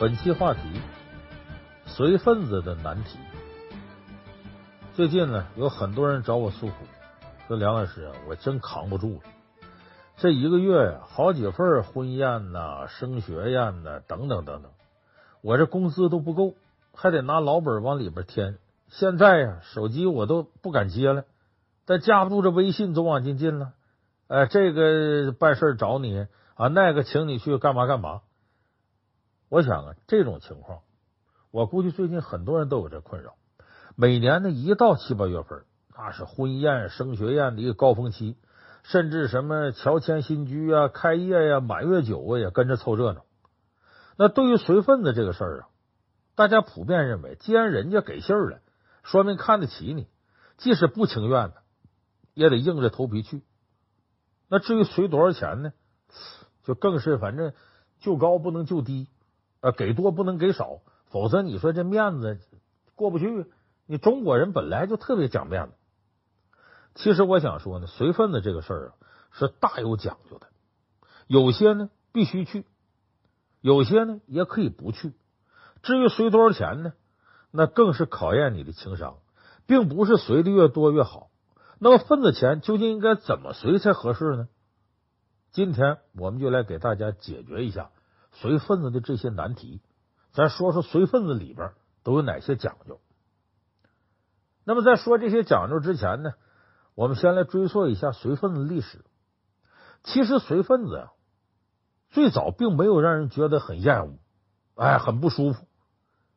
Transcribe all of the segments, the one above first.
本期话题：随份子的难题。最近呢，有很多人找我诉苦，说梁老师啊，我真扛不住了。这一个月呀，好几份婚宴呐、升学宴呐，等等等等，我这工资都不够，还得拿老本往里边添。现在呀，手机我都不敢接了，但架不住这微信总往进进了。哎，这个办事找你啊，那个请你去干嘛干嘛。我想啊，这种情况，我估计最近很多人都有这困扰。每年呢，一到七八月份，那是婚宴、升学宴的一个高峰期，甚至什么乔迁新居啊、开业呀、满月酒啊，也跟着凑热闹。那对于随份子这个事儿啊，大家普遍认为，既然人家给信儿了，说明看得起你，即使不情愿的，也得硬着头皮去。那至于随多少钱呢，就更是反正就高不能就低。呃，给多不能给少，否则你说这面子过不去。你中国人本来就特别讲面子。其实我想说呢，随份子这个事儿啊，是大有讲究的。有些呢必须去，有些呢也可以不去。至于随多少钱呢，那更是考验你的情商，并不是随的越多越好。那么份子钱究竟应该怎么随才合适呢？今天我们就来给大家解决一下。随份子的这些难题，咱说说随份子里边都有哪些讲究。那么在说这些讲究之前呢，我们先来追溯一下随份子历史。其实随份子啊，最早并没有让人觉得很厌恶，哎，很不舒服，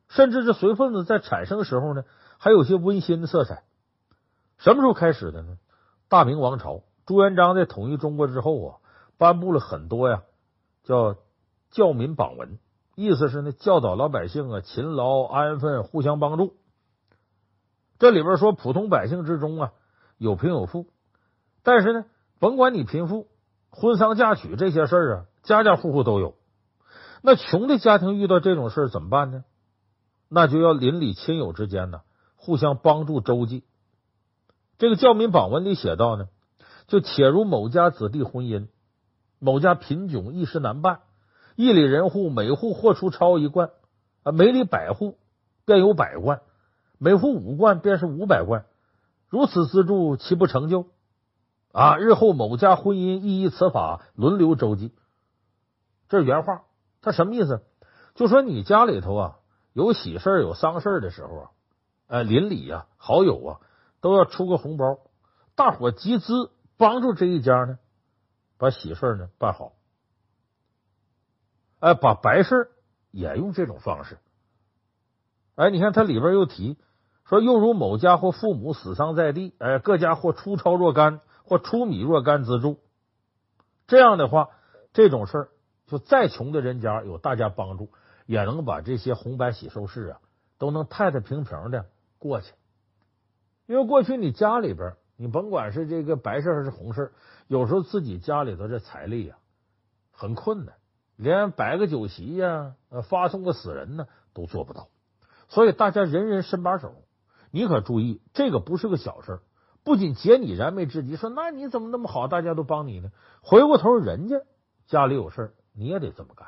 甚至这随份子在产生的时候呢，还有些温馨的色彩。什么时候开始的呢？大明王朝朱元璋在统一中国之后啊，颁布了很多呀，叫。教民榜文，意思是呢，教导老百姓啊，勤劳安分，互相帮助。这里边说，普通百姓之中啊，有贫有富，但是呢，甭管你贫富，婚丧嫁娶这些事儿啊，家家户户都有。那穷的家庭遇到这种事儿怎么办呢？那就要邻里亲友之间呢，互相帮助周济。这个教民榜文里写到呢，就且如某家子弟婚姻，某家贫窘，一时难办。一里人户，每户或出超一贯啊，每里百户便有百贯，每户五贯便是五百贯。如此资助，岂不成就？啊，日后某家婚姻亦依此法轮流周济。这是原话，他什么意思？就说你家里头啊有喜事有丧事的时候啊，呃，邻里呀、啊、好友啊都要出个红包，大伙集资帮助这一家呢，把喜事呢办好。哎，把白事也用这种方式。哎，你看他里边又提说，又如某家或父母死丧在地，哎，各家或出钞若干，或出米若干资助。这样的话，这种事儿就再穷的人家有大家帮助，也能把这些红白喜事啊都能太太平平的过去。因为过去你家里边，你甭管是这个白事还是红事，有时候自己家里头这财力呀很困难。连摆个酒席呀，呃，发送个死人呢，都做不到。所以大家人人伸把手，你可注意，这个不是个小事。不仅解你燃眉之急，说那你怎么那么好，大家都帮你呢？回过头，人家家里有事你也得这么干。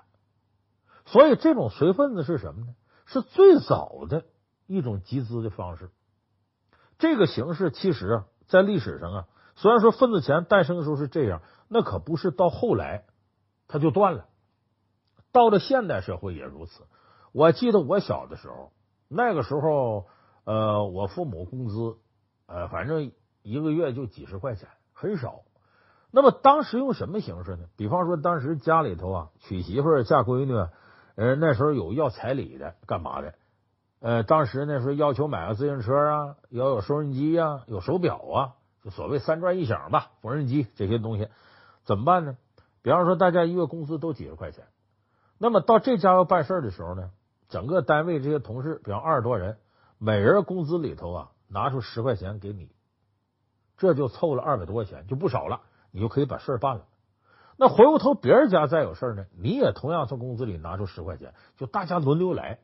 所以这种随份子是什么呢？是最早的一种集资的方式。这个形式其实啊，在历史上啊，虽然说份子钱诞生的时候是这样，那可不是到后来它就断了。到了现代社会也如此。我记得我小的时候，那个时候，呃，我父母工资，呃，反正一个月就几十块钱，很少。那么当时用什么形式呢？比方说，当时家里头啊，娶媳妇儿、嫁闺女，呃，那时候有要彩礼的，干嘛的？呃，当时那时候要求买个自行车啊，要有收音机、啊，有手表啊，就所谓三转一响吧，缝纫机这些东西，怎么办呢？比方说，大家一个月工资都几十块钱。那么到这家要办事的时候呢，整个单位这些同事，比方二十多人，每人工资里头啊拿出十块钱给你，这就凑了二百多块钱，就不少了，你就可以把事儿办了。那回过头别人家再有事呢，你也同样从工资里拿出十块钱，就大家轮流来。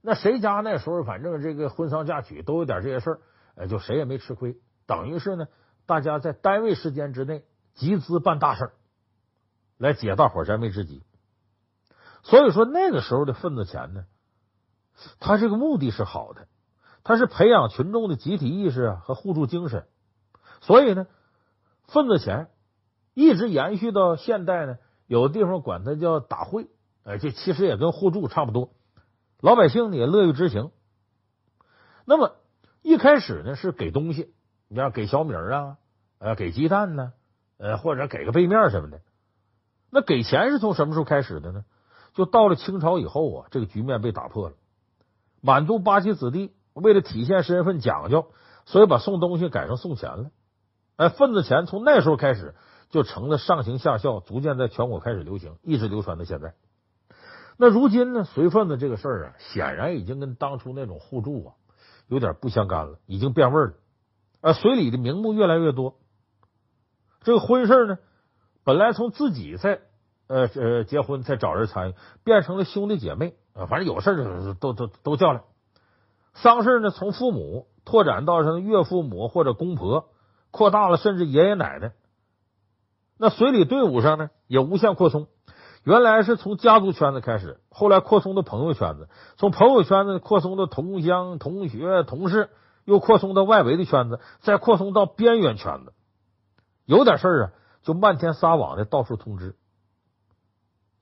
那谁家那时候反正这个婚丧嫁娶都有点这些事儿，呃，就谁也没吃亏，等于是呢，大家在单位时间之内集资办大事，来解大伙燃眉之急。所以说那个时候的份子钱呢，他这个目的是好的，他是培养群众的集体意识啊和互助精神。所以呢，份子钱一直延续到现代呢，有的地方管它叫打会，哎，这其实也跟互助差不多，老百姓呢也乐于执行。那么一开始呢是给东西，你要给小米啊，呃，给鸡蛋呢，呃，或者给个背面什么的。那给钱是从什么时候开始的呢？就到了清朝以后啊，这个局面被打破了。满族八旗子弟为了体现身份讲究，所以把送东西改成送钱了。哎，份子钱从那时候开始就成了上行下效，逐渐在全国开始流行，一直流传到现在。那如今呢，随份子这个事儿啊，显然已经跟当初那种互助啊有点不相干了，已经变味儿了。啊，随礼的名目越来越多。这个婚事呢，本来从自己在呃呃结婚再找人参与，变成了兄弟姐妹啊，反正有事都都都叫来。丧事呢，从父母拓展到什么岳父母或者公婆。扩大了，甚至爷爷奶奶。那随礼队伍上呢，也无限扩充。原来是从家族圈子开始，后来扩充到朋友圈子，从朋友圈子扩充到同乡、同学、同事，又扩充到外围的圈子，再扩充到边缘圈子。有点事儿啊，就漫天撒网的到处通知。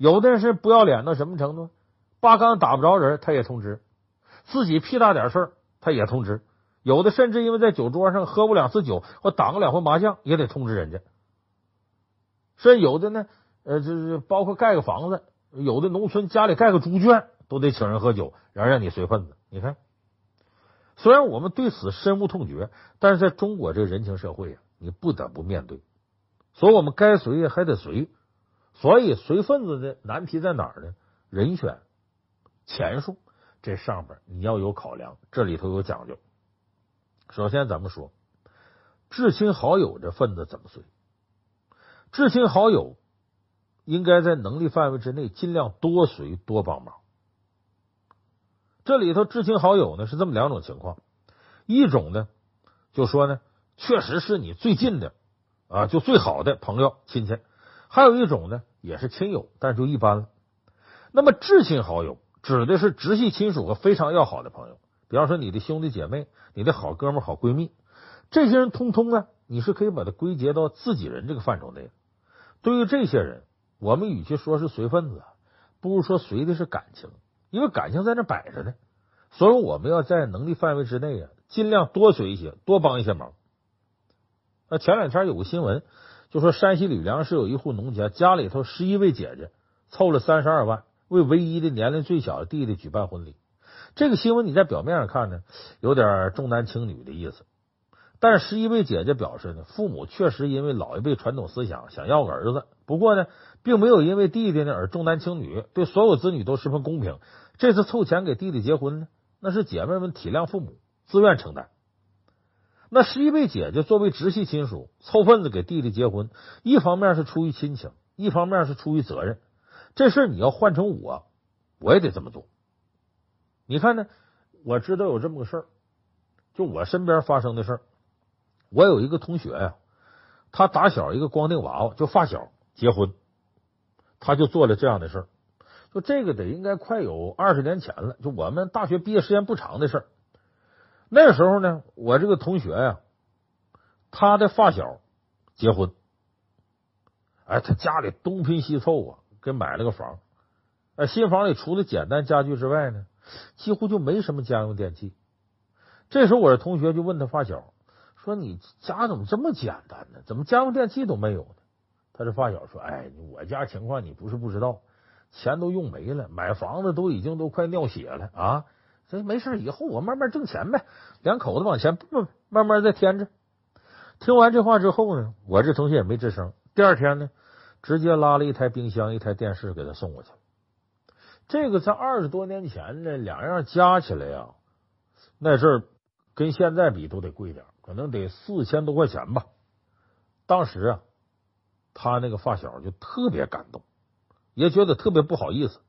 有的人是不要脸到什么程度？八竿子打不着人，他也通知；自己屁大点事儿，他也通知。有的甚至因为在酒桌上喝过两次酒，或打过两回麻将，也得通知人家。甚至有的呢，呃，就是包括盖个房子，有的农村家里盖个猪圈，都得请人喝酒，然后让你随份子。你看，虽然我们对此深恶痛绝，但是在中国这个人情社会啊，你不得不面对。所以我们该随还得随。所以随份子的难题在哪儿呢？人选、钱数，这上边你要有考量，这里头有讲究。首先，咱们说至亲好友这份子怎么随？至亲好友应该在能力范围之内尽量多随多帮忙。这里头至亲好友呢是这么两种情况：一种呢就说呢确实是你最近的啊，就最好的朋友亲戚；还有一种呢也是亲友，但是就一般了。那么至亲好友指的是直系亲属和非常要好的朋友。比方说，你的兄弟姐妹、你的好哥们、好闺蜜，这些人通通呢，你是可以把它归结到自己人这个范畴内的。对于这些人，我们与其说是随份子，不如说随的是感情，因为感情在那摆着呢。所以我们要在能力范围之内啊，尽量多随一些，多帮一些忙。那前两天有个新闻，就说山西吕梁市有一户农家，家里头十一位姐姐凑了三十二万，为唯一的年龄最小的弟弟举办婚礼。这个新闻你在表面上看呢，有点重男轻女的意思。但十一位姐姐表示呢，父母确实因为老一辈传统思想想要个儿子，不过呢，并没有因为弟弟呢而重男轻女，对所有子女都十分公平。这次凑钱给弟弟结婚呢，那是姐妹们体谅父母，自愿承担。那十一位姐姐作为直系亲属凑份子给弟弟结婚，一方面是出于亲情，一方面是出于责任。这事你要换成我，我也得这么做。你看呢？我知道有这么个事儿，就我身边发生的事儿。我有一个同学呀，他打小一个光腚娃娃，就发小结婚，他就做了这样的事儿。就这个得应该快有二十年前了，就我们大学毕业时间不长的事儿。那时候呢，我这个同学呀，他的发小结婚，哎，他家里东拼西凑啊，给买了个房。哎，新房里除了简单家具之外呢，几乎就没什么家用电器。这时候，我的同学就问他发小说：“你家怎么这么简单呢？怎么家用电器都没有呢？”他这发小说：“哎，我家情况你不是不知道，钱都用没了，买房子都已经都快尿血了啊！这没事，以后我慢慢挣钱呗，两口子往前不慢慢再添着。”听完这话之后呢，我这同学也没吱声。第二天呢，直接拉了一台冰箱、一台电视给他送过去。这个在二十多年前呢，两样加起来呀，那阵儿跟现在比都得贵点，可能得四千多块钱吧。当时啊，他那个发小就特别感动，也觉得特别不好意思。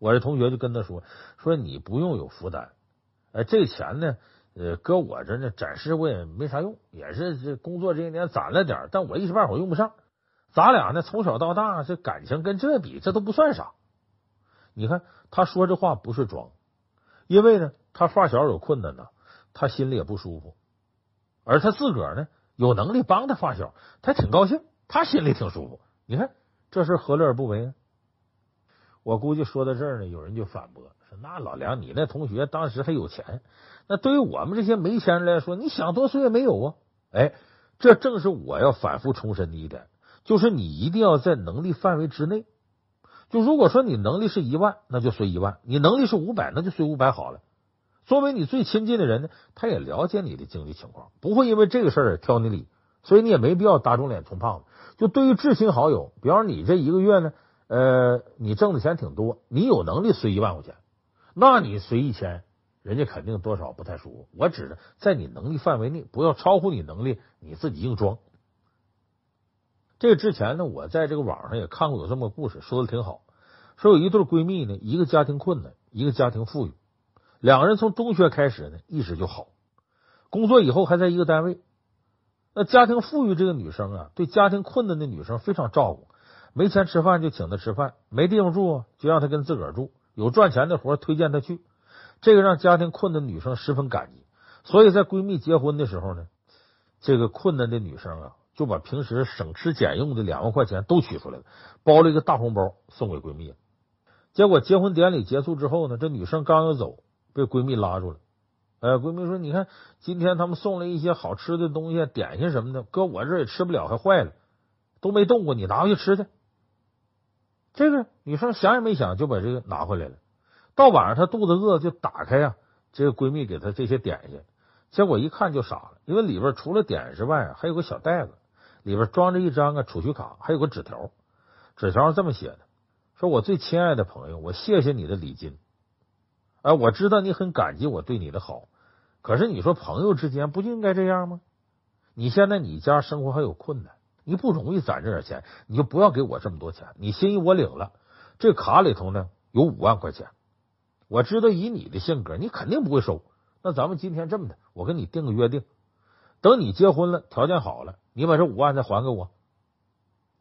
我这同学就跟他说：“说你不用有负担，哎，这钱呢，呃，搁我这呢，暂时我也没啥用，也是这工作这些年攒了点，但我一时半会儿用不上。咱俩呢，从小到大这感情跟这比，这都不算啥。”你看他说这话不是装，因为呢，他发小有困难呢，他心里也不舒服，而他自个儿呢有能力帮他发小，他挺高兴，他心里挺舒服。你看这事何乐而不为呢？我估计说到这儿呢，有人就反驳说：“那老梁，你那同学当时还有钱，那对于我们这些没钱人来说，你想多衰也没有啊。”哎。这正是我要反复重申的一点，就是你一定要在能力范围之内。就如果说你能力是一万，那就随一万；你能力是五百，那就随五百好了。作为你最亲近的人呢，他也了解你的经济情况，不会因为这个事儿挑你理，所以你也没必要打肿脸充胖子。就对于至亲好友，比方说你这一个月呢，呃，你挣的钱挺多，你有能力随一万块钱，那你随一千。人家肯定多少不太舒服。我指的在你能力范围内，不要超乎你能力，你自己硬装。这个之前呢，我在这个网上也看过有这么个故事，说的挺好。说有一对闺蜜呢，一个家庭困难，一个家庭富裕，两个人从中学开始呢，一直就好，工作以后还在一个单位。那家庭富裕这个女生啊，对家庭困难的女生非常照顾，没钱吃饭就请她吃饭，没地方住啊就让她跟自个儿住，有赚钱的活推荐她去。这个让家庭困难的女生十分感激，所以在闺蜜结婚的时候呢，这个困难的女生啊，就把平时省吃俭用的两万块钱都取出来了，包了一个大红包送给闺蜜。结果结婚典礼结束之后呢，这女生刚要走，被闺蜜拉住了。呃，闺蜜说：“你看，今天他们送了一些好吃的东西，点心什么的，搁我这也吃不了，还坏了，都没动过，你拿回去吃去。”这个女生想也没想就把这个拿回来了。到晚上，她肚子饿，就打开呀，这个闺蜜给她这些点心，结果一看就傻了，因为里边除了点心之外，还有个小袋子，里边装着一张啊储蓄卡，还有个纸条，纸条上这么写的：说我最亲爱的朋友，我谢谢你的礼金，哎，我知道你很感激我对你的好，可是你说朋友之间不就应该这样吗？你现在你家生活还有困难，你不容易攒这点钱，你就不要给我这么多钱，你心意我领了，这卡里头呢有五万块钱。我知道以你的性格，你肯定不会收。那咱们今天这么的，我跟你定个约定，等你结婚了，条件好了，你把这五万再还给我，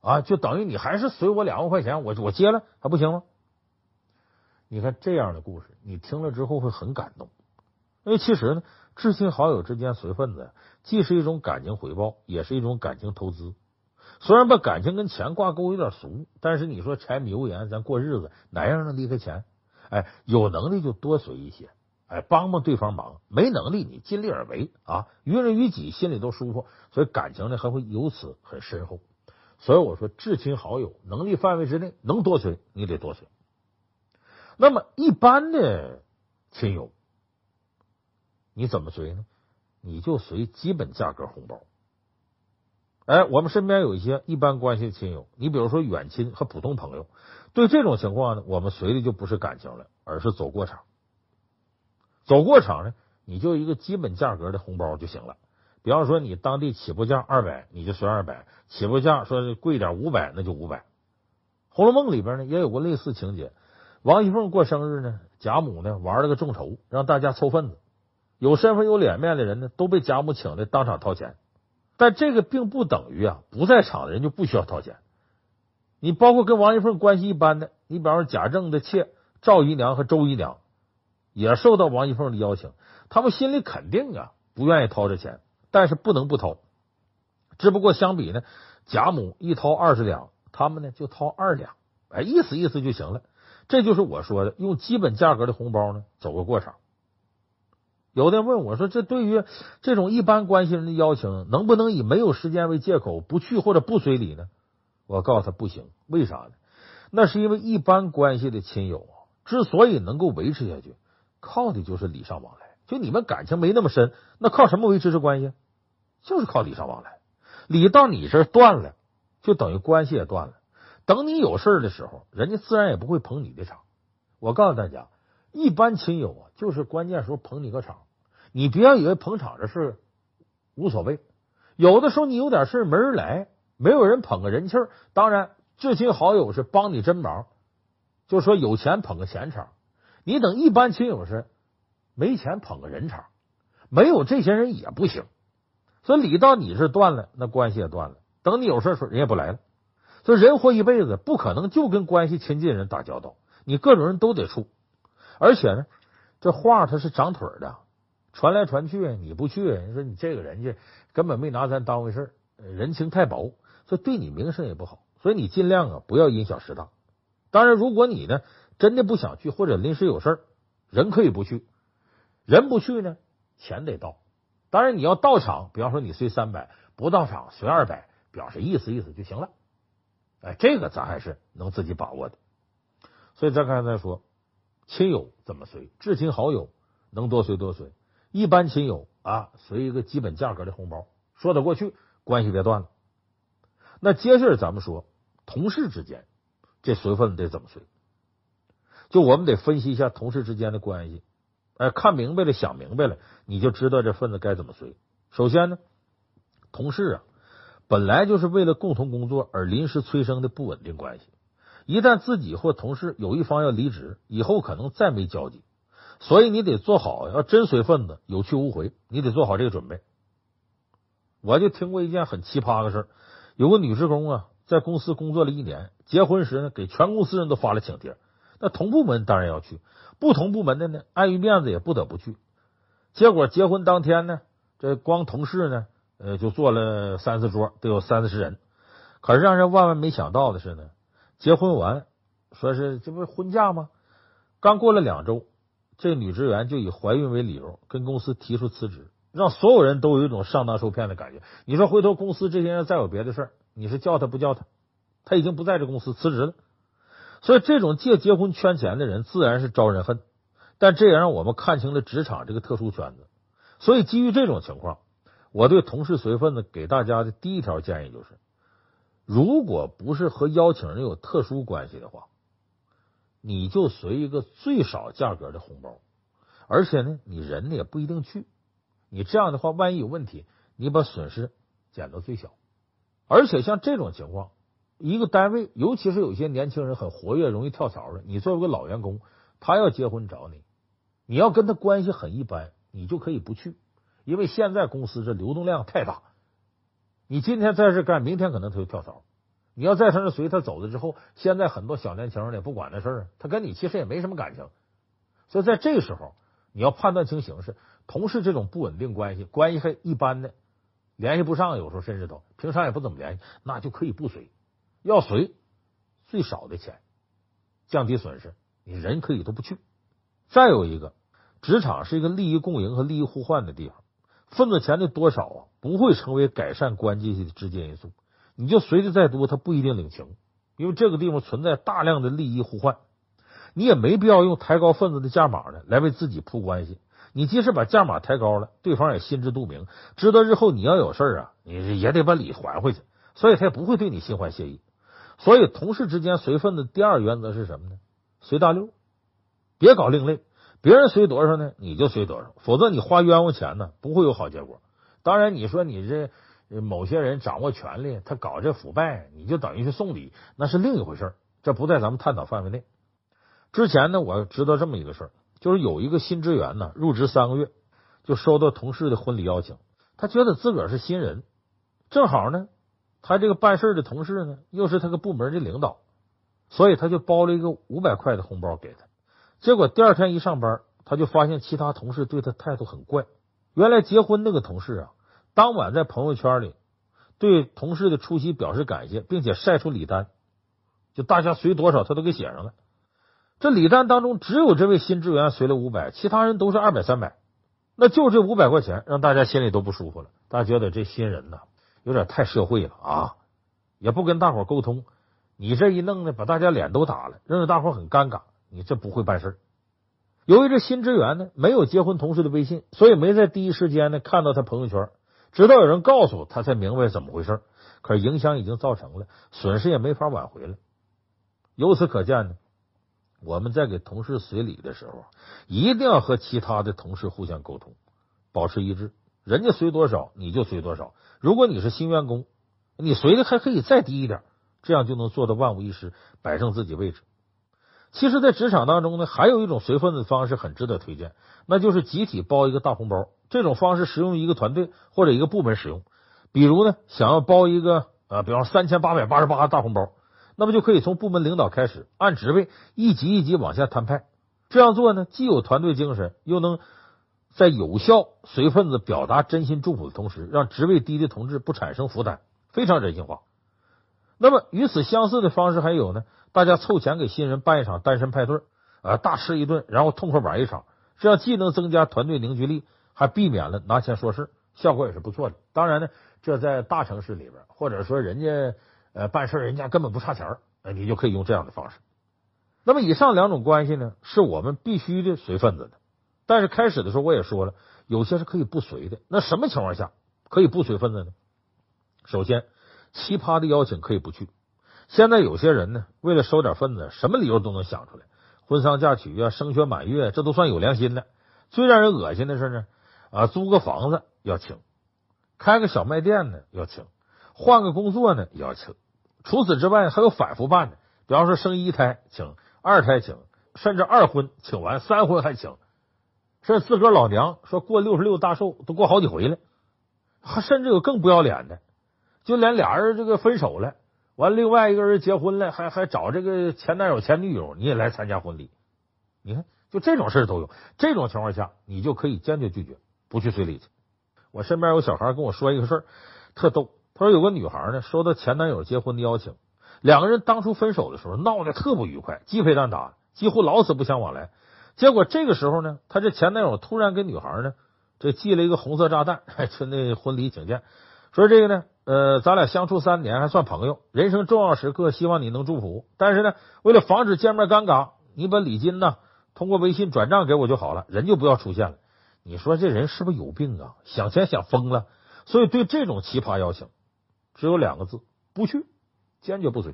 啊，就等于你还是随我两万块钱，我我接了还不行吗？你看这样的故事，你听了之后会很感动。因为其实呢，至亲好友之间随份子，既是一种感情回报，也是一种感情投资。虽然把感情跟钱挂钩有点俗，但是你说柴米油盐，咱过日子哪样能离开钱？哎，有能力就多随一些，哎，帮帮对方忙；没能力，你尽力而为啊，于人于己心里都舒服，所以感情呢还会由此很深厚。所以我说，至亲好友能力范围之内能多随，你得多随。那么一般的亲友，你怎么随呢？你就随基本价格红包。哎，我们身边有一些一般关系的亲友，你比如说远亲和普通朋友。对这种情况呢，我们随的就不是感情了，而是走过场。走过场呢，你就一个基本价格的红包就行了。比方说，你当地起步价二百，你就随二百；起步价说贵点五百，那就五百。《红楼梦》里边呢也有过类似情节。王熙凤过生日呢，贾母呢玩了个众筹，让大家凑份子，有身份有脸面的人呢都被贾母请来当场掏钱。但这个并不等于啊不在场的人就不需要掏钱。你包括跟王熙凤关系一般的，你比方说贾政的妾赵姨娘和周姨娘，也受到王熙凤的邀请，他们心里肯定啊不愿意掏这钱，但是不能不掏。只不过相比呢，贾母一掏二十两，他们呢就掏二两，哎，意思意思就行了。这就是我说的用基本价格的红包呢走个过场。有的人问我说，这对于这种一般关系人的邀请，能不能以没有时间为借口不去或者不随礼呢？我告诉他不行，为啥呢？那是因为一般关系的亲友，之所以能够维持下去，靠的就是礼尚往来。就你们感情没那么深，那靠什么维持这关系？就是靠礼尚往来。礼到你这断了，就等于关系也断了。等你有事的时候，人家自然也不会捧你的场。我告诉大家，一般亲友啊，就是关键时候捧你个场。你不要以为捧场这事无所谓，有的时候你有点事没人来。没有人捧个人气儿，当然至亲好友是帮你真忙，就说有钱捧个钱场，你等一般亲友是没钱捧个人场，没有这些人也不行。所以礼到你这断了，那关系也断了。等你有事时候，人也不来了。所以人活一辈子，不可能就跟关系亲近人打交道，你各种人都得处。而且呢，这话它是长腿的，传来传去，你不去，你说你这个人家根本没拿咱当回事人情太薄，所以对你名声也不好。所以你尽量啊，不要因小失大。当然，如果你呢真的不想去，或者临时有事人可以不去，人不去呢，钱得到。当然，你要到场，比方说你随三百，不到场随二百，表示意思意思就行了。哎，这个咱还是能自己把握的。所以咱刚才说，亲友怎么随？至亲好友能多随多随。一般亲友啊，随一个基本价格的红包，说得过去，关系别断了。那接下来咱们说，同事之间这随份子得怎么随？就我们得分析一下同事之间的关系。哎，看明白了，想明白了，你就知道这份子该怎么随。首先呢，同事啊，本来就是为了共同工作而临时催生的不稳定关系。一旦自己或同事有一方要离职，以后可能再没交集，所以你得做好，要真随份子，有去无回，你得做好这个准备。我就听过一件很奇葩的事，有个女职工啊，在公司工作了一年，结婚时呢，给全公司人都发了请帖。那同部门当然要去，不同部门的呢，碍于面子也不得不去。结果结婚当天呢，这光同事呢，呃，就坐了三四桌，得有三四十人。可是让人万万没想到的是呢，结婚完，说是这不是婚假吗？刚过了两周，这女职员就以怀孕为理由，跟公司提出辞职，让所有人都有一种上当受骗的感觉。你说回头公司这些人再有别的事儿，你是叫他不叫他？他已经不在这公司辞职了。所以，这种借结婚圈钱的人自然是招人恨，但这也让我们看清了职场这个特殊圈子。所以，基于这种情况，我对同事随份子给大家的第一条建议就是：如果不是和邀请人有特殊关系的话，你就随一个最少价格的红包，而且呢，你人呢也不一定去。你这样的话，万一有问题，你把损失减到最小。而且，像这种情况。一个单位，尤其是有些年轻人很活跃、容易跳槽的，你作为个老员工，他要结婚找你，你要跟他关系很一般，你就可以不去，因为现在公司这流动量太大。你今天在这干，明天可能他就跳槽。你要在他那随他走了之后，现在很多小年轻人也不管那事儿，他跟你其实也没什么感情。所以在这时候，你要判断清形势。同事这种不稳定关系，关系还一般的，联系不上，有时候甚至都平常也不怎么联系，那就可以不随。要随最少的钱，降低损失，你人可以都不去。再有一个，职场是一个利益共赢和利益互换的地方，份子钱的多少啊，不会成为改善关系的直接因素。你就随的再多，他不一定领情，因为这个地方存在大量的利益互换。你也没必要用抬高份子的价码呢来为自己铺关系。你即使把价码抬高了，对方也心知肚明，知道日后你要有事啊，你也得把礼还回去，所以他也不会对你心怀谢意。所以，同事之间随份子第二原则是什么呢？随大溜，别搞另类。别人随多少呢，你就随多少，否则你花冤枉钱呢，不会有好结果。当然，你说你这某些人掌握权力，他搞这腐败，你就等于是送礼，那是另一回事，这不在咱们探讨范围内。之前呢，我知道这么一个事儿，就是有一个新职员呢，入职三个月就收到同事的婚礼邀请，他觉得自个儿是新人，正好呢。他这个办事的同事呢，又是他个部门的领导，所以他就包了一个五百块的红包给他。结果第二天一上班，他就发现其他同事对他态度很怪。原来结婚那个同事啊，当晚在朋友圈里对同事的出席表示感谢，并且晒出礼单，就大家随多少他都给写上了。这礼单当中只有这位新职员随了五百，其他人都是二百、三百。那就这五百块钱，让大家心里都不舒服了。大家觉得这新人呐。有点太社会了啊！也不跟大伙沟通，你这一弄呢，把大家脸都打了，让大伙很尴尬。你这不会办事。由于这新职员呢没有结婚同事的微信，所以没在第一时间呢看到他朋友圈，直到有人告诉他，才明白怎么回事。可是影响已经造成了，损失也没法挽回了。由此可见呢，我们在给同事随礼的时候，一定要和其他的同事互相沟通，保持一致。人家随多少，你就随多少。如果你是新员工，你随的还可以再低一点，这样就能做到万无一失，摆正自己位置。其实，在职场当中呢，还有一种随份子方式很值得推荐，那就是集体包一个大红包。这种方式适用于一个团队或者一个部门使用。比如呢，想要包一个呃，比方三千八百八十八大红包，那么就可以从部门领导开始，按职位一级一级往下摊派。这样做呢，既有团队精神，又能在有效随份子表达真心祝福的同时，让职位低的同志不产生负担，非常人性化。那么与此相似的方式还有呢，大家凑钱给新人办一场单身派对，啊，大吃一顿，然后痛快玩一场，这样既能增加团队凝聚力，还避免了拿钱说事，效果也是不错的。当然呢，这在大城市里边，或者说人家呃办事人家根本不差钱，你就可以用这样的方式。那么以上两种关系呢，是我们必须的随份子的。但是开始的时候我也说了，有些是可以不随的。那什么情况下可以不随份子呢？首先，奇葩的邀请可以不去。现在有些人呢，为了收点份子，什么理由都能想出来。婚丧嫁娶啊，升学满月，这都算有良心的。最让人恶心的是呢，啊，租个房子要请，开个小卖店呢要请，换个工作呢也要请。除此之外，还有反复办的，比方说生一胎请。二胎请，甚至二婚请完，三婚还请，甚至自个老娘说过六十六大寿都过好几回了，还甚至有更不要脸的，就连俩人这个分手了，完另外一个人结婚了，还还找这个前男友前女友你也来参加婚礼，你看就这种事都有，这种情况下你就可以坚决拒绝，不去随礼去。我身边有小孩跟我说一个事儿，特逗，他说有个女孩呢收到前男友结婚的邀请。两个人当初分手的时候闹得特不愉快，鸡飞蛋打，几乎老死不相往来。结果这个时候呢，他这前男友突然给女孩呢这寄了一个红色炸弹，就那婚礼请柬，说这个呢，呃，咱俩相处三年还算朋友，人生重要时刻希望你能祝福，但是呢，为了防止见面尴尬，你把礼金呢通过微信转账给我就好了，人就不要出现了。你说这人是不是有病啊？想钱想疯了？所以对这种奇葩邀请，只有两个字：不去。坚决不随。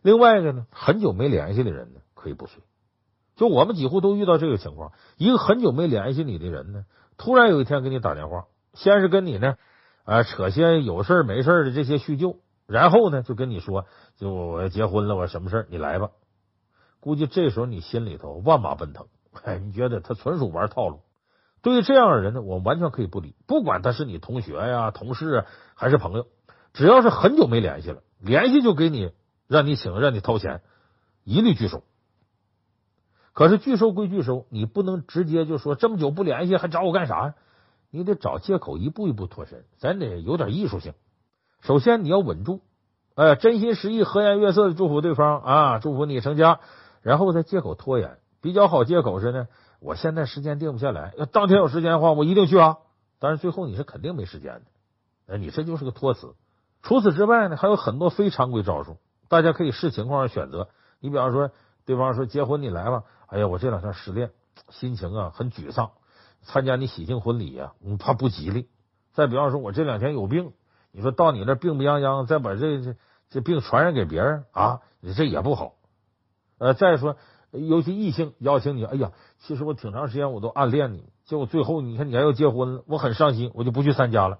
另外一个呢，很久没联系的人呢，可以不随。就我们几乎都遇到这个情况：一个很久没联系你的人呢，突然有一天给你打电话，先是跟你呢啊、扯些有事没事的这些叙旧，然后呢就跟你说，就我要结婚了，我什么事你来吧。估计这时候你心里头万马奔腾，哎，你觉得他纯属玩套路。对于这样的人呢，我完全可以不理，不管他是你同学呀、同事啊还是朋友，只要是很久没联系了。联系就给你，让你请，让你掏钱，一律拒收。可是拒收归拒收，你不能直接就说这么久不联系还找我干啥呀？你得找借口，一步一步脱身，咱得有点艺术性。首先你要稳住，呃，真心实意、和颜悦色的祝福对方啊，祝福你成家，然后再借口拖延。比较好借口是呢，我现在时间定不下来，要当天有时间的话，我一定去啊。但是最后你是肯定没时间的，呃，你这就是个托词。除此之外呢，还有很多非常规招数，大家可以视情况而选择。你比方说，对方说结婚你来吧，哎呀，我这两天失恋，心情啊很沮丧，参加你喜庆婚礼呀，你怕不吉利。再比方说，我这两天有病，你说到你那病病殃殃，再把这这这病传染给别人啊，你这也不好。呃，再说，尤其异性邀请你，哎呀，其实我挺长时间我都暗恋你，结果最后你看你还要结婚，我很伤心，我就不去参加了。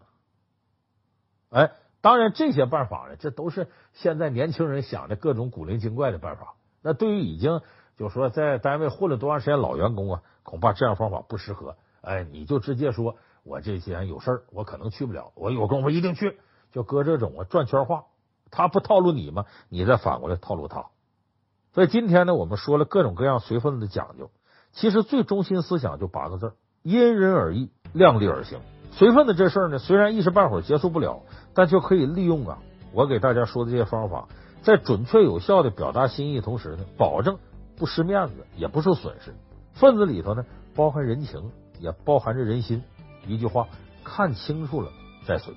哎。当然，这些办法呢，这都是现在年轻人想的各种古灵精怪的办法。那对于已经就说在单位混了多长时间老员工啊，恐怕这样方法不适合。哎，你就直接说，我这些人有事儿，我可能去不了，我有功夫一定去。就搁这种啊转圈话，他不套路你吗？你再反过来套路他。所以今天呢，我们说了各种各样随份子的讲究，其实最中心思想就八个字：因人而异，量力而行。随份子这事儿呢，虽然一时半会儿结束不了，但却可以利用啊，我给大家说的这些方法，在准确有效的表达心意同时呢，保证不失面子，也不受损失。份子里头呢，包含人情，也包含着人心。一句话，看清楚了再损。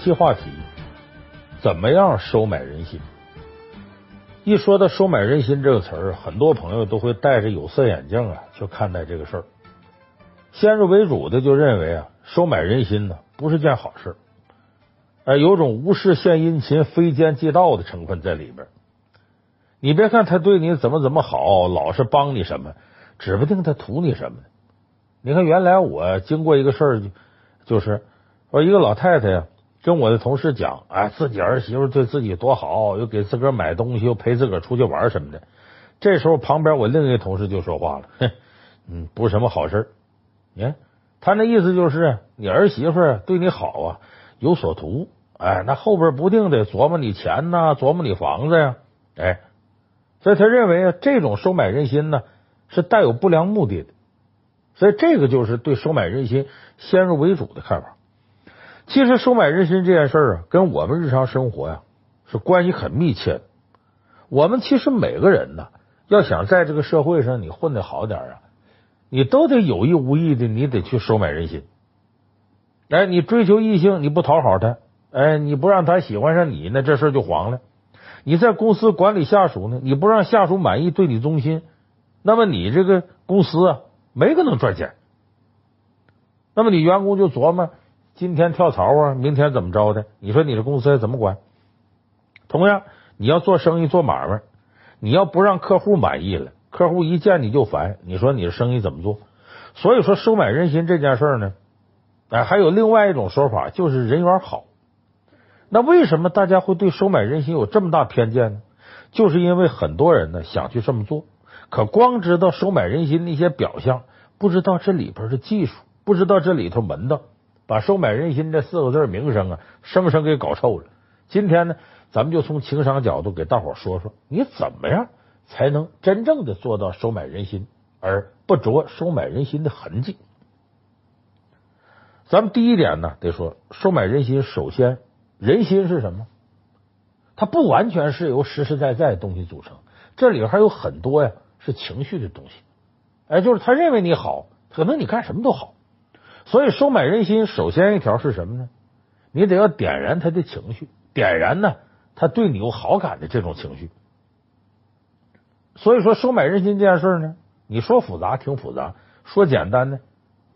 本期话题：怎么样收买人心？一说到收买人心这个词儿，很多朋友都会戴着有色眼镜啊去看待这个事儿。先入为主的就认为啊，收买人心呢不是件好事。哎，有种无事献殷勤、非奸即盗的成分在里边。你别看他对你怎么怎么好，老是帮你什么，指不定他图你什么。你看，原来我经过一个事儿，就是说一个老太太呀，跟我的同事讲，哎，自己儿媳妇对自己多好，又给自个儿买东西，又陪自个儿出去玩什么的。这时候旁边我另一个同事就说话了，哼，嗯，不是什么好事。你看他那意思就是，你儿媳妇对你好啊，有所图。哎，那后边不定得琢磨你钱呐，琢磨你房子呀，哎，所以他认为啊，这种收买人心呢，是带有不良目的的，所以这个就是对收买人心先入为主的看法。其实收买人心这件事儿啊，跟我们日常生活呀是关系很密切的。我们其实每个人呢，要想在这个社会上你混得好点啊，你都得有意无意的，你得去收买人心。哎，你追求异性，你不讨好他。哎，你不让他喜欢上你，那这事就黄了。你在公司管理下属呢，你不让下属满意，对你忠心，那么你这个公司啊，没个能赚钱。那么你员工就琢磨，今天跳槽啊，明天怎么着的？你说你这公司怎么管？同样，你要做生意做买卖，你要不让客户满意了，客户一见你就烦，你说你的生意怎么做？所以说，收买人心这件事儿呢，哎，还有另外一种说法，就是人缘好。那为什么大家会对收买人心有这么大偏见呢？就是因为很多人呢想去这么做，可光知道收买人心那些表象，不知道这里边的技术，不知道这里头门道，把收买人心这四个字名声啊，生生给搞臭了。今天呢，咱们就从情商角度给大伙说说，你怎么样才能真正的做到收买人心，而不着收买人心的痕迹。咱们第一点呢，得说收买人心，首先。人心是什么？它不完全是由实实在在的东西组成，这里还有很多呀，是情绪的东西。哎，就是他认为你好，可能你干什么都好。所以收买人心，首先一条是什么呢？你得要点燃他的情绪，点燃呢，他对你有好感的这种情绪。所以说，收买人心这件事呢，你说复杂挺复杂，说简单呢，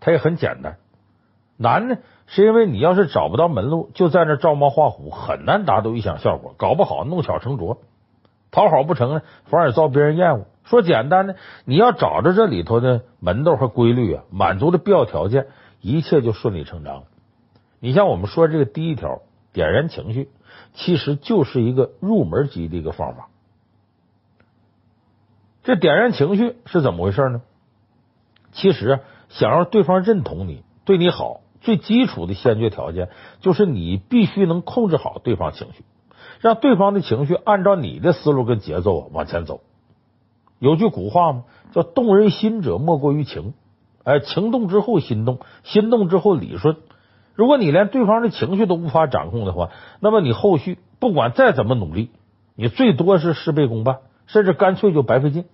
它也很简单。难呢，是因为你要是找不到门路，就在那照猫画虎，很难达到预想效果。搞不好弄巧成拙，讨好不成呢，反而遭别人厌恶。说简单呢，你要找着这里头的门道和规律啊，满足的必要条件，一切就顺理成章。你像我们说这个第一条，点燃情绪，其实就是一个入门级的一个方法。这点燃情绪是怎么回事呢？其实，想让对方认同你，对你好。最基础的先决条件就是你必须能控制好对方情绪，让对方的情绪按照你的思路跟节奏往前走。有句古话嘛，叫“动人心者莫过于情”，哎，情动之后心动，心动之后理顺。如果你连对方的情绪都无法掌控的话，那么你后续不管再怎么努力，你最多是事倍功半，甚至干脆就白费劲。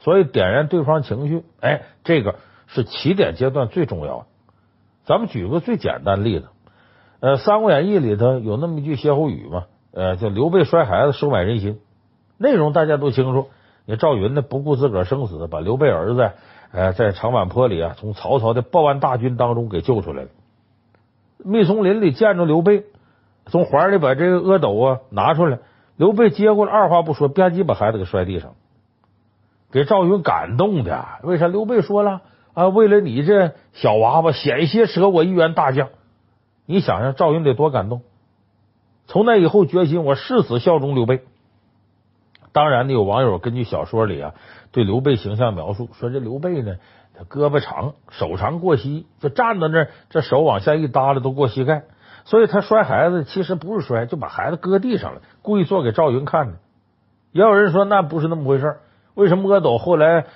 所以点燃对方情绪，哎，这个是起点阶段最重要的。咱们举个最简单例子，呃，《三国演义》里头有那么一句歇后语嘛，呃，叫“刘备摔孩子，收买人心”。内容大家都清楚，你赵云呢不顾自个儿生死，把刘备儿子呃在长坂坡里啊，从曹操的百万大军当中给救出来了。密松林里见着刘备，从怀里把这个阿斗啊拿出来，刘备接过来，二话不说，吧唧把孩子给摔地上，给赵云感动的。为啥？刘备说了。啊！为了你这小娃娃，险些折我一员大将。你想想，赵云得多感动。从那以后，决心我誓死效忠刘备。当然呢，有网友根据小说里啊对刘备形象描述，说这刘备呢，他胳膊长，手长过膝，就站在那儿，这手往下一耷拉都过膝盖，所以他摔孩子其实不是摔，就把孩子搁地上了，故意做给赵云看的。也有人说那不是那么回事，为什么阿斗后来？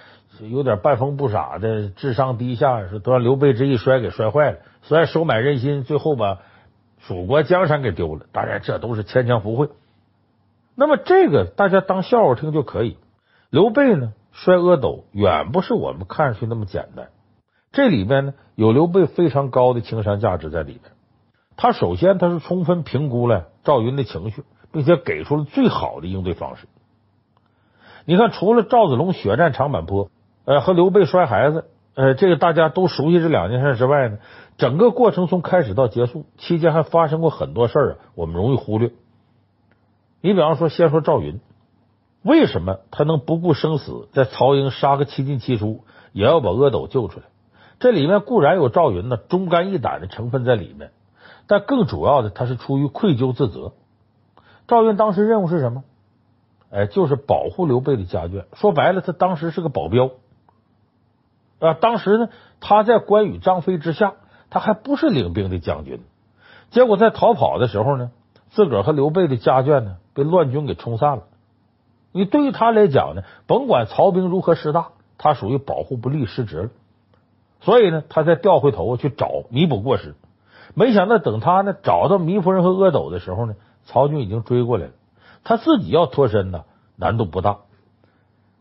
有点半疯不傻的，智商低下，是都让刘备这一摔给摔坏了。虽然收买人心，最后把蜀国江山给丢了。当然，这都是牵强附会。那么这个大家当笑话听就可以。刘备呢摔阿斗，远不是我们看上去那么简单。这里边呢有刘备非常高的情商价值在里边。他首先他是充分评估了赵云的情绪，并且给出了最好的应对方式。你看，除了赵子龙血战长坂坡。呃，和刘备摔孩子，呃，这个大家都熟悉这两件事之外呢，整个过程从开始到结束期间还发生过很多事儿啊，我们容易忽略。你比方说，先说赵云，为什么他能不顾生死，在曹营杀个七进七出，也要把阿斗救出来？这里面固然有赵云呢忠肝义胆的成分在里面，但更主要的，他是出于愧疚自责。赵云当时任务是什么？哎，就是保护刘备的家眷。说白了，他当时是个保镖啊。当时呢，他在关羽、张飞之下，他还不是领兵的将军。结果在逃跑的时候呢，自个儿和刘备的家眷呢被乱军给冲散了。你对于他来讲呢，甭管曹兵如何势大，他属于保护不力失职了。所以呢，他再调回头去找弥补过失。没想到等他呢找到糜夫人和阿斗的时候呢，曹军已经追过来了。他自己要脱身呢，难度不大。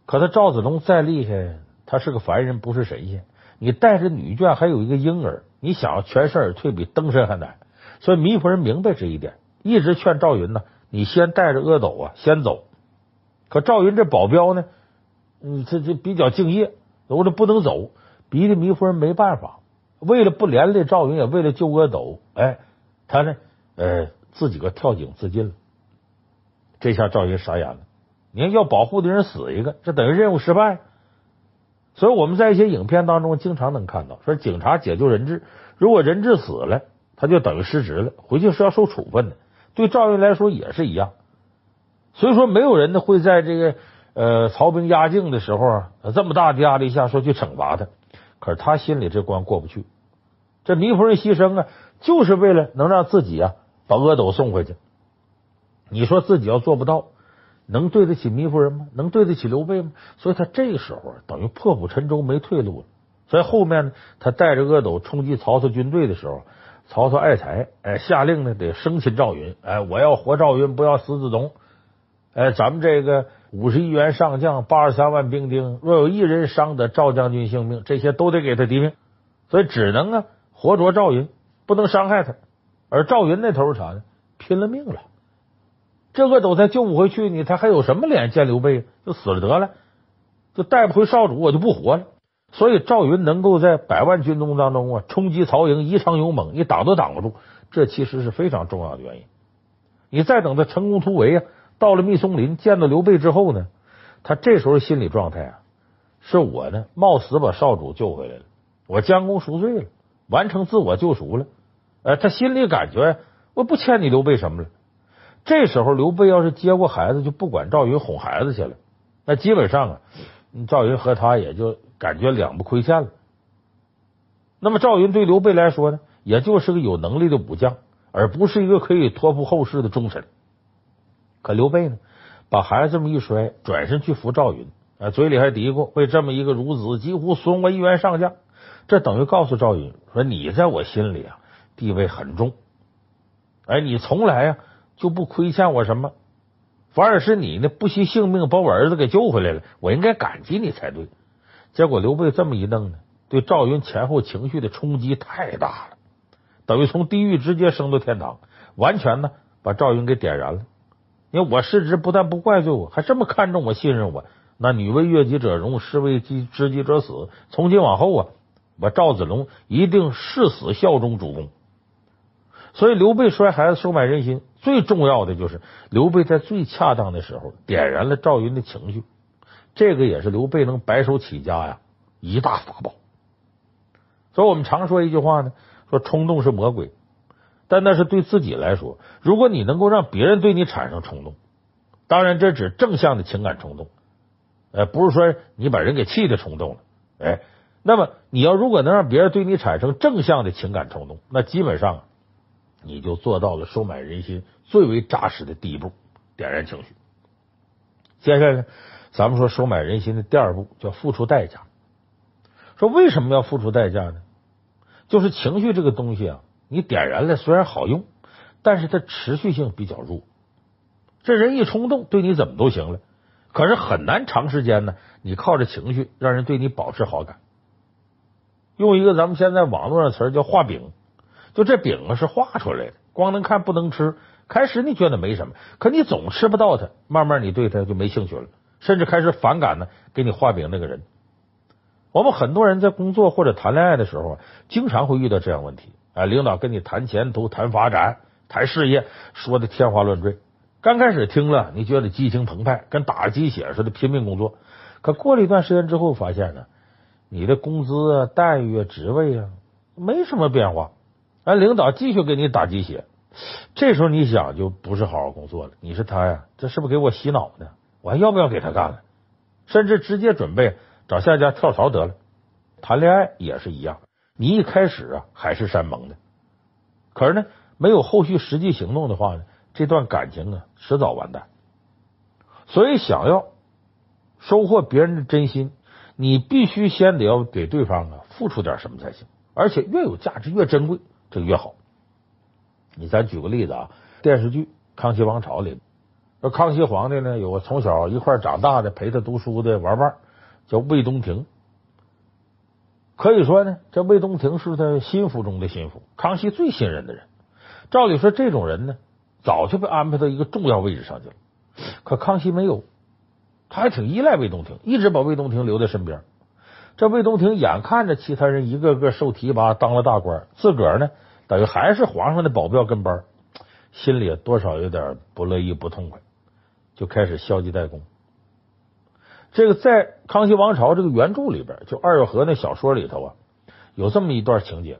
可他赵子龙再厉害，他是个凡人，不是神仙。你带着女眷，还有一个婴儿，你想要全身而退，比登山还难。所以糜夫人明白这一点，一直劝赵云呢：“你先带着阿斗啊，先走。”可赵云这保镖呢，嗯，这这比较敬业，有的不能走，逼得糜夫人没办法。为了不连累赵云，也为了救阿斗，哎，他呢，呃，自己个跳井自尽了。这下赵云傻眼了，你看要保护的人死一个，这等于任务失败。所以我们在一些影片当中经常能看到，说警察解救人质，如果人质死了，他就等于失职了，回去是要受处分的。对赵云来说也是一样。所以说，没有人呢会在这个呃曹兵压境的时候啊，这么大的压力下说去惩罚他。可是他心里这关过不去。这糜夫人牺牲啊，就是为了能让自己啊把阿斗送回去。你说自己要做不到，能对得起糜夫人吗？能对得起刘备吗？所以他这个时候等于破釜沉舟，没退路了。所以后面呢，他带着阿斗冲击曹操军队的时候，曹操爱才，哎，下令呢得生擒赵云，哎，我要活赵云，不要死子龙。哎，咱们这个五十一员上将，八十三万兵丁，若有一人伤得赵将军性命，这些都得给他抵命。所以只能啊活捉赵云，不能伤害他。而赵云那头是啥呢？拼了命了。这个都再救不回去，你他还有什么脸见刘备？就死了得了，就带不回少主，我就不活了。所以赵云能够在百万军中当中啊冲击曹营，异常勇猛，你挡都挡不住，这其实是非常重要的原因。你再等他成功突围啊，到了密松林见到刘备之后呢，他这时候心理状态啊，是我呢冒死把少主救回来了，我将功赎罪了，完成自我救赎了。呃，他心里感觉我不欠你刘备什么了。这时候，刘备要是接过孩子，就不管赵云哄孩子去了。那基本上啊，赵云和他也就感觉两不亏欠了。那么，赵云对刘备来说呢，也就是个有能力的武将，而不是一个可以托付后事的忠臣。可刘备呢，把孩子这么一摔，转身去扶赵云，啊，嘴里还嘀咕：“为这么一个孺子，几乎损我一员上将。”这等于告诉赵云说：“你在我心里啊，地位很重。哎，你从来呀。”就不亏欠我什么，反而是你呢不惜性命把我儿子给救回来了，我应该感激你才对。结果刘备这么一弄呢，对赵云前后情绪的冲击太大了，等于从地狱直接升到天堂，完全呢把赵云给点燃了。因为我失职不但不怪罪我，还这么看重我、信任我，那女为悦己者容，士为知己者死。从今往后啊，我赵子龙一定誓死效忠主公。所以刘备摔孩子收买人心，最重要的就是刘备在最恰当的时候点燃了赵云的情绪，这个也是刘备能白手起家呀一大法宝。所以我们常说一句话呢，说冲动是魔鬼，但那是对自己来说。如果你能够让别人对你产生冲动，当然这指正向的情感冲动，呃，不是说你把人给气的冲动了，哎，那么你要如果能让别人对你产生正向的情感冲动，那基本上。你就做到了收买人心最为扎实的第一步，点燃情绪。接下来呢，咱们说收买人心的第二步叫付出代价。说为什么要付出代价呢？就是情绪这个东西啊，你点燃了虽然好用，但是它持续性比较弱。这人一冲动，对你怎么都行了，可是很难长时间呢。你靠着情绪让人对你保持好感。用一个咱们现在网络上词儿叫画饼。就这饼啊是画出来的，光能看不能吃。开始你觉得没什么，可你总吃不到它，慢慢你对它就没兴趣了，甚至开始反感呢。给你画饼那个人，我们很多人在工作或者谈恋爱的时候，经常会遇到这样问题啊，领导跟你谈前途、谈发展、谈事业，说的天花乱坠。刚开始听了，你觉得激情澎湃，跟打了鸡血似的拼命工作。可过了一段时间之后，发现呢，你的工资啊、待遇啊、职位啊，没什么变化。啊，领导继续给你打鸡血，这时候你想就不是好好工作了。你是他呀，这是不是给我洗脑呢？我还要不要给他干了？甚至直接准备找下家跳槽得了。谈恋爱也是一样，你一开始啊海誓山盟的，可是呢，没有后续实际行动的话呢，这段感情啊迟早完蛋。所以想要收获别人的真心，你必须先得要给对方啊付出点什么才行，而且越有价值越珍贵，这个越好。你咱举个例子啊，电视剧《康熙王朝》里，康熙皇帝呢有个从小一块长大的陪他读书的玩伴，叫魏东亭。可以说呢，这魏东亭是他心腹中的心腹，康熙最信任的人。照理说，这种人呢，早就被安排到一个重要位置上去了。可康熙没有，他还挺依赖魏东亭，一直把魏东亭留在身边。这魏东亭眼看着其他人一个个受提拔当了大官，自个儿呢，等于还是皇上的保镖跟班，心里多少有点不乐意、不痛快，就开始消极怠工。这个在《康熙王朝》这个原著里边，就二月河那小说里头啊，有这么一段情节：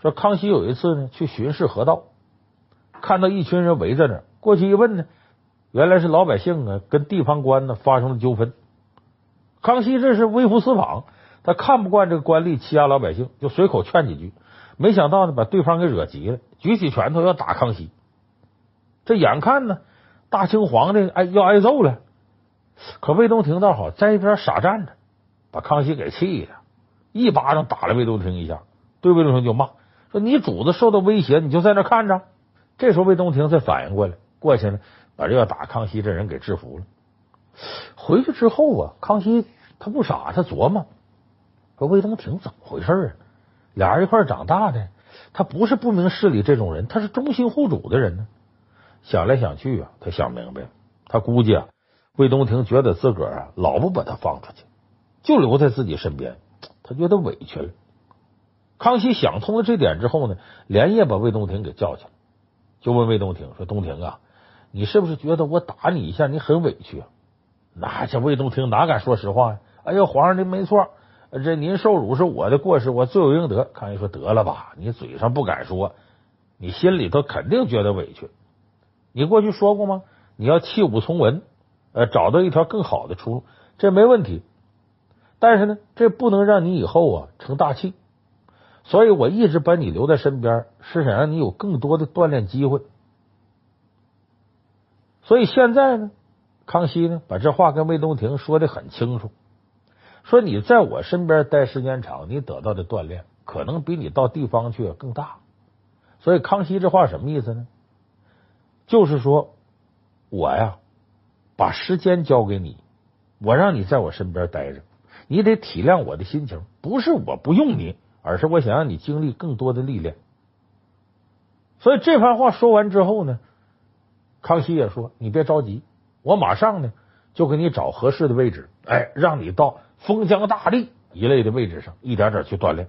说康熙有一次呢去巡视河道，看到一群人围在那儿，过去一问呢，原来是老百姓啊跟地方官呢发生了纠纷。康熙这是微服私访。他看不惯这个官吏欺压老百姓，就随口劝几句，没想到呢，把对方给惹急了，举起拳头要打康熙。这眼看呢，大清皇帝挨要挨揍了，可魏东亭倒好，在一边傻站着，把康熙给气的，一巴掌打了魏东亭一下，对魏东亭就骂说：“你主子受到威胁，你就在那看着。”这时候魏东亭才反应过来，过去呢，把这要打康熙这人给制服了。回去之后啊，康熙他不傻，他琢磨。说魏东亭怎么回事啊？俩人一块长大的，他不是不明事理这种人，他是忠心护主的人呢。想来想去啊，他想明白了，他估计啊，魏东亭觉得自个儿啊老不把他放出去，就留在自己身边，他觉得委屈了。康熙想通了这点之后呢，连夜把魏东亭给叫去了，就问魏东亭说：“东亭啊，你是不是觉得我打你一下你很委屈啊？”那这魏东亭哪敢说实话呀？哎呦，皇上您没错。这您受辱是我的过失，我罪有应得。康熙说：“得了吧，你嘴上不敢说，你心里头肯定觉得委屈。你过去说过吗？你要弃武从文，呃，找到一条更好的出路，这没问题。但是呢，这不能让你以后啊成大器。所以我一直把你留在身边，是想让你有更多的锻炼机会。所以现在呢，康熙呢把这话跟魏东亭说的很清楚。”说你在我身边待时间长，你得到的锻炼可能比你到地方去更大。所以康熙这话什么意思呢？就是说，我呀把时间交给你，我让你在我身边待着，你得体谅我的心情。不是我不用你，而是我想让你经历更多的历练。所以这番话说完之后呢，康熙也说：“你别着急，我马上呢就给你找合适的位置，哎，让你到。”封疆大吏一类的位置上，一点点去锻炼。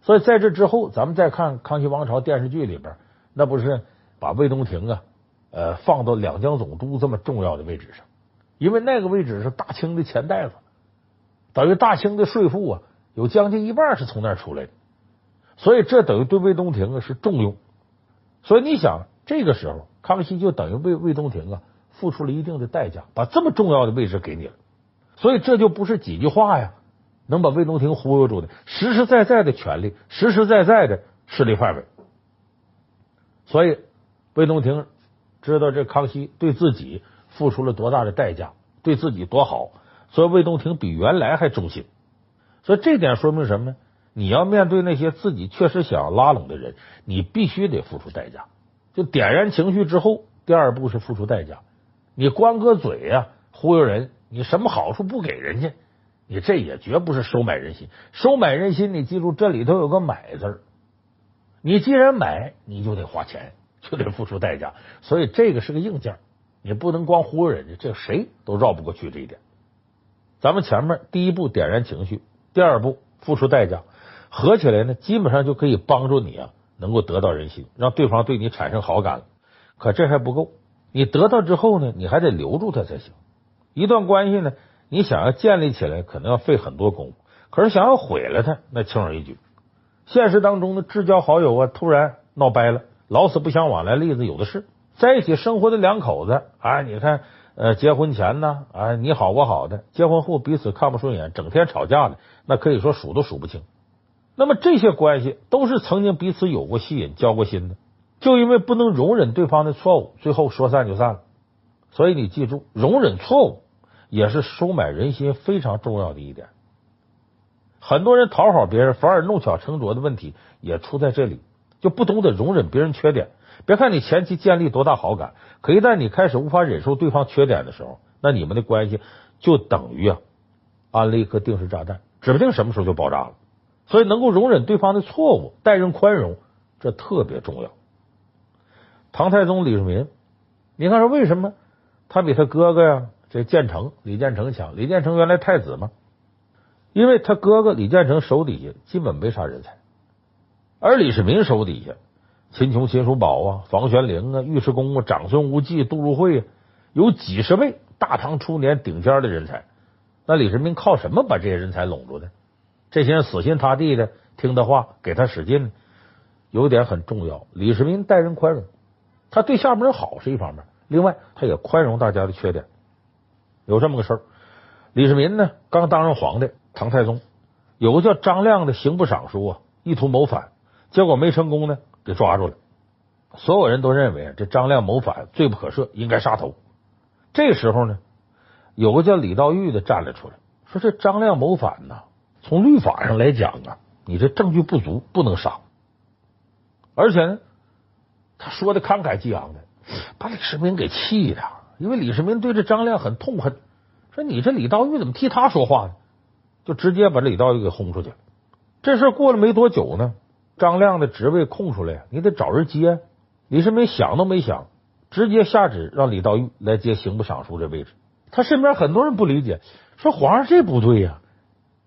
所以在这之后，咱们再看《康熙王朝》电视剧里边，那不是把魏东亭啊，呃，放到两江总督这么重要的位置上，因为那个位置是大清的钱袋子，等于大清的税赋啊，有将近一半是从那儿出来的，所以这等于对魏东亭啊是重用。所以你想，这个时候康熙就等于为魏东亭啊付出了一定的代价，把这么重要的位置给你了。所以这就不是几句话呀，能把魏东亭忽悠住的，实实在在的权力，实实在在的势力范围。所以魏东亭知道这康熙对自己付出了多大的代价，对自己多好，所以魏东亭比原来还忠心。所以这点说明什么呢？你要面对那些自己确实想要拉拢的人，你必须得付出代价。就点燃情绪之后，第二步是付出代价。你光个嘴呀，忽悠人。你什么好处不给人家？你这也绝不是收买人心。收买人心，你记住这里头有个“买”字儿。你既然买，你就得花钱，就得付出代价。所以这个是个硬件，你不能光忽悠人家，这谁都绕不过去这一点。咱们前面第一步点燃情绪，第二步付出代价，合起来呢，基本上就可以帮助你啊，能够得到人心，让对方对你产生好感了。可这还不够，你得到之后呢，你还得留住他才行。一段关系呢，你想要建立起来，可能要费很多功夫；可是想要毁了他，那轻而易举。现实当中的至交好友啊，突然闹掰了，老死不相往来，例子有的是。在一起生活的两口子啊，你看，呃，结婚前呢，啊，你好我好的，结婚后彼此看不顺眼，整天吵架的，那可以说数都数不清。那么这些关系都是曾经彼此有过吸引、交过心的，就因为不能容忍对方的错误，最后说散就散了。所以你记住，容忍错误也是收买人心非常重要的一点。很多人讨好别人，反而弄巧成拙的问题也出在这里，就不懂得容忍别人缺点。别看你前期建立多大好感，可一旦你开始无法忍受对方缺点的时候，那你们的关系就等于啊安了一颗定时炸弹，指不定什么时候就爆炸了。所以，能够容忍对方的错误，待人宽容，这特别重要。唐太宗李世民，你看说为什么他比他哥哥呀这建成李建成强？李建成原来太子嘛，因为他哥哥李建成手底下基本没啥人才，而李世民手底下。秦琼、秦叔宝啊，房玄龄啊，尉迟恭啊，长孙无忌、杜如晦啊，有几十位大唐初年顶尖的人才。那李世民靠什么把这些人才拢住的？这些人死心塌地的听他话，给他使劲。有点很重要，李世民待人宽容，他对下面人好是一方面，另外他也宽容大家的缺点。有这么个事儿，李世民呢刚当上皇帝，唐太宗有个叫张亮的刑部尚书啊，意图谋反，结果没成功呢。给抓住了，所有人都认为这张亮谋反，罪不可赦，应该杀头。这时候呢，有个叫李道玉的站了出来，说这张亮谋反呢，从律法上来讲啊，你这证据不足，不能杀。而且呢，他说的慷慨激昂的，把李世民给气的，因为李世民对这张亮很痛恨，说你这李道玉怎么替他说话呢？就直接把李道玉给轰出去了。这事过了没多久呢。张亮的职位空出来，你得找人接。李世民想都没想，直接下旨让李道玉来接刑部尚书这位置。他身边很多人不理解，说皇上这不对呀，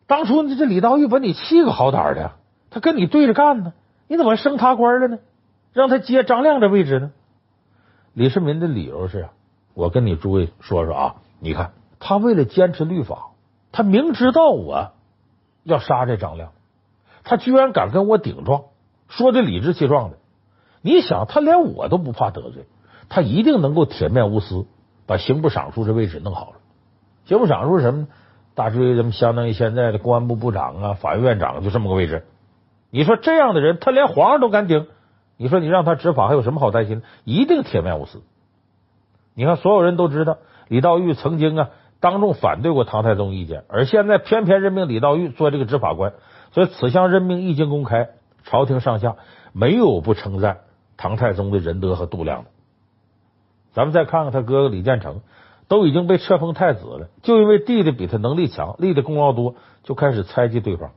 当初你这李道玉把你气个好歹的，他跟你对着干呢，你怎么升他官了呢？让他接张亮这位置呢？李世民的理由是：我跟你诸位说说啊，你看他为了坚持律法，他明知道我要杀这张亮。他居然敢跟我顶撞，说的理直气壮的。你想，他连我都不怕得罪，他一定能够铁面无私，把刑部尚书这位置弄好了。刑部尚书是什么？大致咱们相当于现在的公安部部长啊、法院院长，就这么个位置。你说这样的人，他连皇上都敢顶，你说你让他执法还有什么好担心？一定铁面无私。你看，所有人都知道李道玉曾经啊当众反对过唐太宗意见，而现在偏偏任命李道玉做这个执法官。所以此项任命一经公开，朝廷上下没有不称赞唐太宗的仁德和度量的。咱们再看看他哥哥李建成，都已经被册封太子了，就因为弟弟比他能力强，立的功劳多，就开始猜忌对方，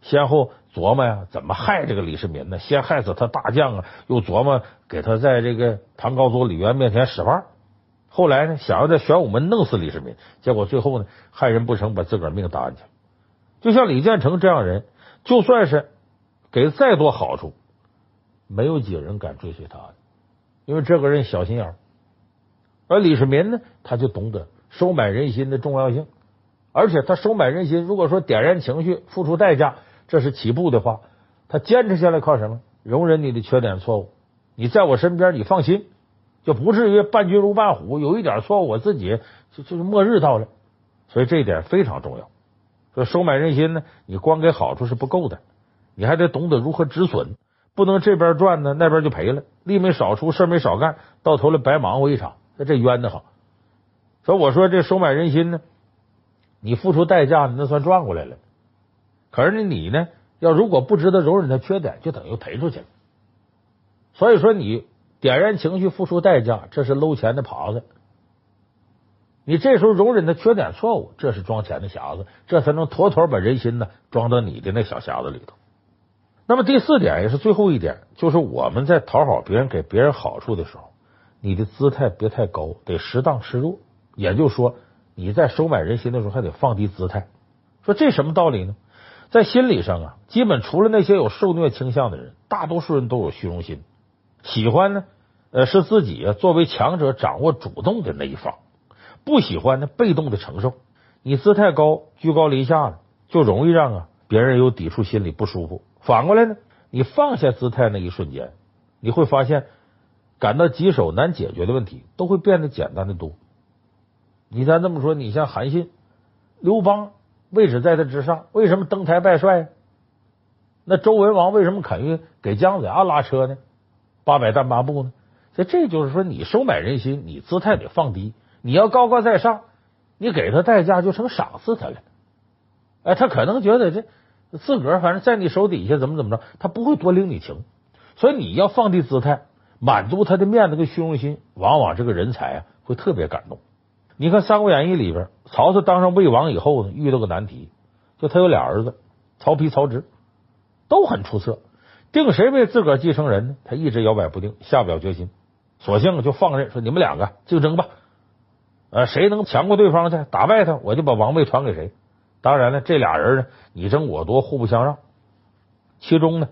先后琢磨呀怎么害这个李世民呢？先害死他大将啊，又琢磨给他在这个唐高祖李渊面前使唤，后来呢想要在玄武门弄死李世民，结果最后呢害人不成，把自个儿命搭进去。就像李建成这样人，就算是给再多好处，没有几个人敢追随他，因为这个人小心眼儿。而李世民呢，他就懂得收买人心的重要性，而且他收买人心，如果说点燃情绪、付出代价，这是起步的话，他坚持下来靠什么？容忍你的缺点、错误，你在我身边，你放心，就不至于伴君如伴虎。有一点错误，我自己就就是末日到了，所以这一点非常重要。说收买人心呢，你光给好处是不够的，你还得懂得如何止损，不能这边赚呢，那边就赔了，力没少出，事没少干，到头来白忙活一场，那这冤的慌。所以我说这收买人心呢，你付出代价，那算赚过来了。可是，你呢，要如果不值得容忍他缺点，就等于赔出去了。所以说，你点燃情绪，付出代价，这是搂钱的耙子。你这时候容忍他缺点错误，这是装钱的匣子，这才能妥妥把人心呢装到你的那小匣子里头。那么第四点也是最后一点，就是我们在讨好别人、给别人好处的时候，你的姿态别太高，得适当示弱。也就是说，你在收买人心的时候，还得放低姿态。说这什么道理呢？在心理上啊，基本除了那些有受虐倾向的人，大多数人都有虚荣心，喜欢呢，呃，是自己啊作为强者掌握主动的那一方，不喜欢呢被动的承受。你姿态高，居高临下的，就容易让啊别人有抵触心理不舒服。反过来呢，你放下姿态那一瞬间，你会发现感到棘手难解决的问题都会变得简单的多。你再这么说，你像韩信、刘邦。位置在他之上，为什么登台拜帅？那周文王为什么肯于给姜子牙拉车呢？八百单八部呢？所以这就是说，你收买人心，你姿态得放低。你要高高在上，你给他代价就成赏赐他了。哎，他可能觉得这自个儿反正在你手底下怎么怎么着，他不会多领你情。所以你要放低姿态，满足他的面子跟虚荣心，往往这个人才啊会特别感动。你看《三国演义》里边，曹操当上魏王以后呢，遇到个难题，就他有俩儿子，曹丕、曹植，都很出色，定谁为自个儿继承人呢？他一直摇摆不定，下不了决心，索性就放任说你们两个竞争吧，呃，谁能强过对方去，打败他，我就把王位传给谁。当然了，这俩人呢，你争我夺，互不相让。其中呢，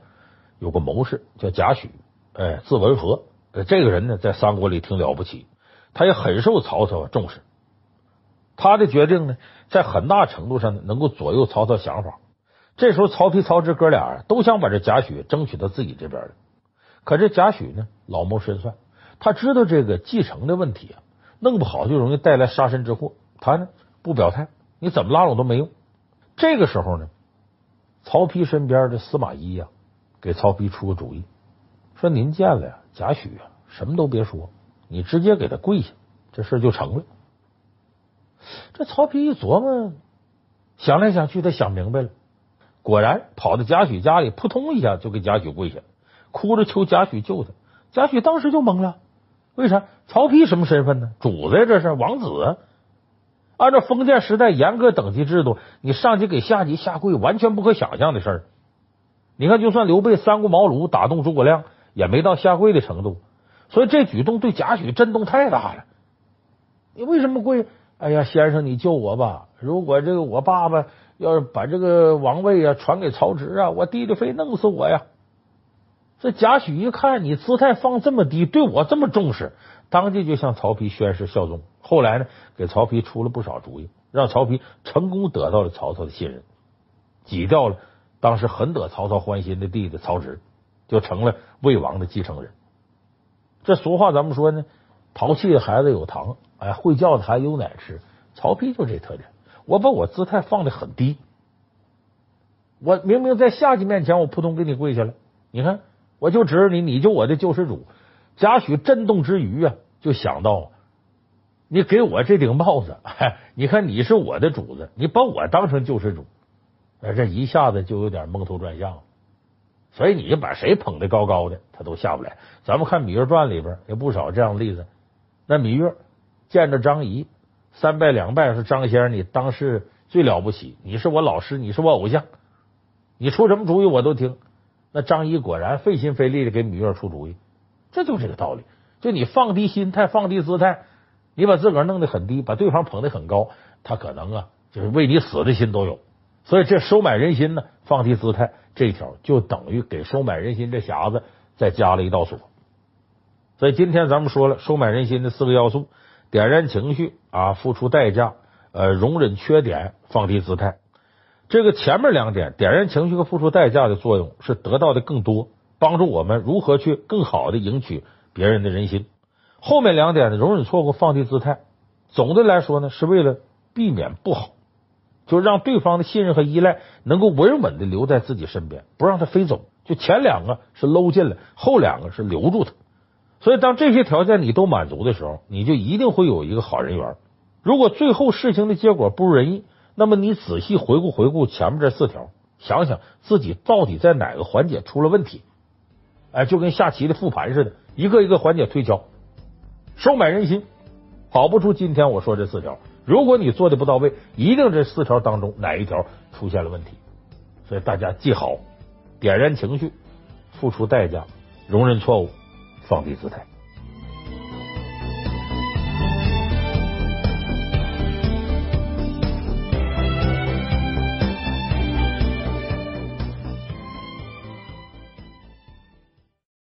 有个谋士叫贾诩，哎，字文和，这个人呢，在三国里挺了不起，他也很受曹操重视。他的决定呢，在很大程度上，能够左右曹操想法。这时候，曹丕、曹植哥俩都想把这贾诩争取到自己这边来。可这贾诩呢，老谋深算，他知道这个继承的问题啊，弄不好就容易带来杀身之祸。他呢，不表态，你怎么拉拢都没用。这个时候呢，曹丕身边的司马懿呀，给曹丕出个主意，说：“您见了呀，贾诩啊，什么都别说，你直接给他跪下，这事就成了。”这曹丕一琢磨，想来想去，他想明白了，果然跑到贾诩家里，扑通一下就给贾诩跪下，哭着求贾诩救他。贾诩当时就懵了，为啥？曹丕什么身份呢？主子呀，这是王子。按照封建时代严格等级制度，你上级给下级下跪，完全不可想象的事儿。你看，就算刘备三顾茅庐打动诸葛亮，也没到下跪的程度。所以这举动对贾诩震动太大了。你为什么跪？哎呀，先生，你救我吧！如果这个我爸爸要是把这个王位啊传给曹植啊，我弟弟非弄死我呀！这贾诩一看你姿态放这么低，对我这么重视，当即就向曹丕宣誓效忠。后来呢，给曹丕出了不少主意，让曹丕成功得到了曹操的信任，挤掉了当时很得曹操欢心的弟弟曹植，就成了魏王的继承人。这俗话咱们说呢，淘气的孩子有糖。哎，会叫的孩子有奶吃。曹丕就这特点，我把我姿态放得很低，我明明在下级面前，我扑通给你跪下了。你看，我就指着你，你就我的救世主。贾诩震动之余啊，就想到你给我这顶帽子，你看你是我的主子，你把我当成救世主，哎，这一下子就有点蒙头转向了。所以你把谁捧得高高的，他都下不来。咱们看《芈月传》里边有不少这样的例子，那芈月。见着张仪，三拜两拜，说张先生，你当世最了不起，你是我老师，你是我偶像，你出什么主意我都听。那张仪果然费心费力的给芈月出主意，这就是这个道理。就你放低心态，放低姿态，你把自个儿弄得很低，把对方捧得很高，他可能啊，就是为你死的心都有。所以这收买人心呢，放低姿态这一条，就等于给收买人心这匣子再加了一道锁。所以今天咱们说了收买人心的四个要素。点燃情绪啊，付出代价，呃，容忍缺点，放低姿态。这个前面两点，点燃情绪和付出代价的作用是得到的更多，帮助我们如何去更好的赢取别人的人心。后面两点呢，容忍错误，放低姿态，总的来说呢，是为了避免不好，就让对方的信任和依赖能够稳稳的留在自己身边，不让他飞走。就前两个是搂进来，后两个是留住他。所以，当这些条件你都满足的时候，你就一定会有一个好人缘。如果最后事情的结果不如人意，那么你仔细回顾回顾前面这四条，想想自己到底在哪个环节出了问题。哎，就跟下棋的复盘似的，一个一个环节推敲，收买人心，跑不出今天我说这四条。如果你做的不到位，一定这四条当中哪一条出现了问题。所以大家记好：点燃情绪，付出代价，容忍错误。放低姿态。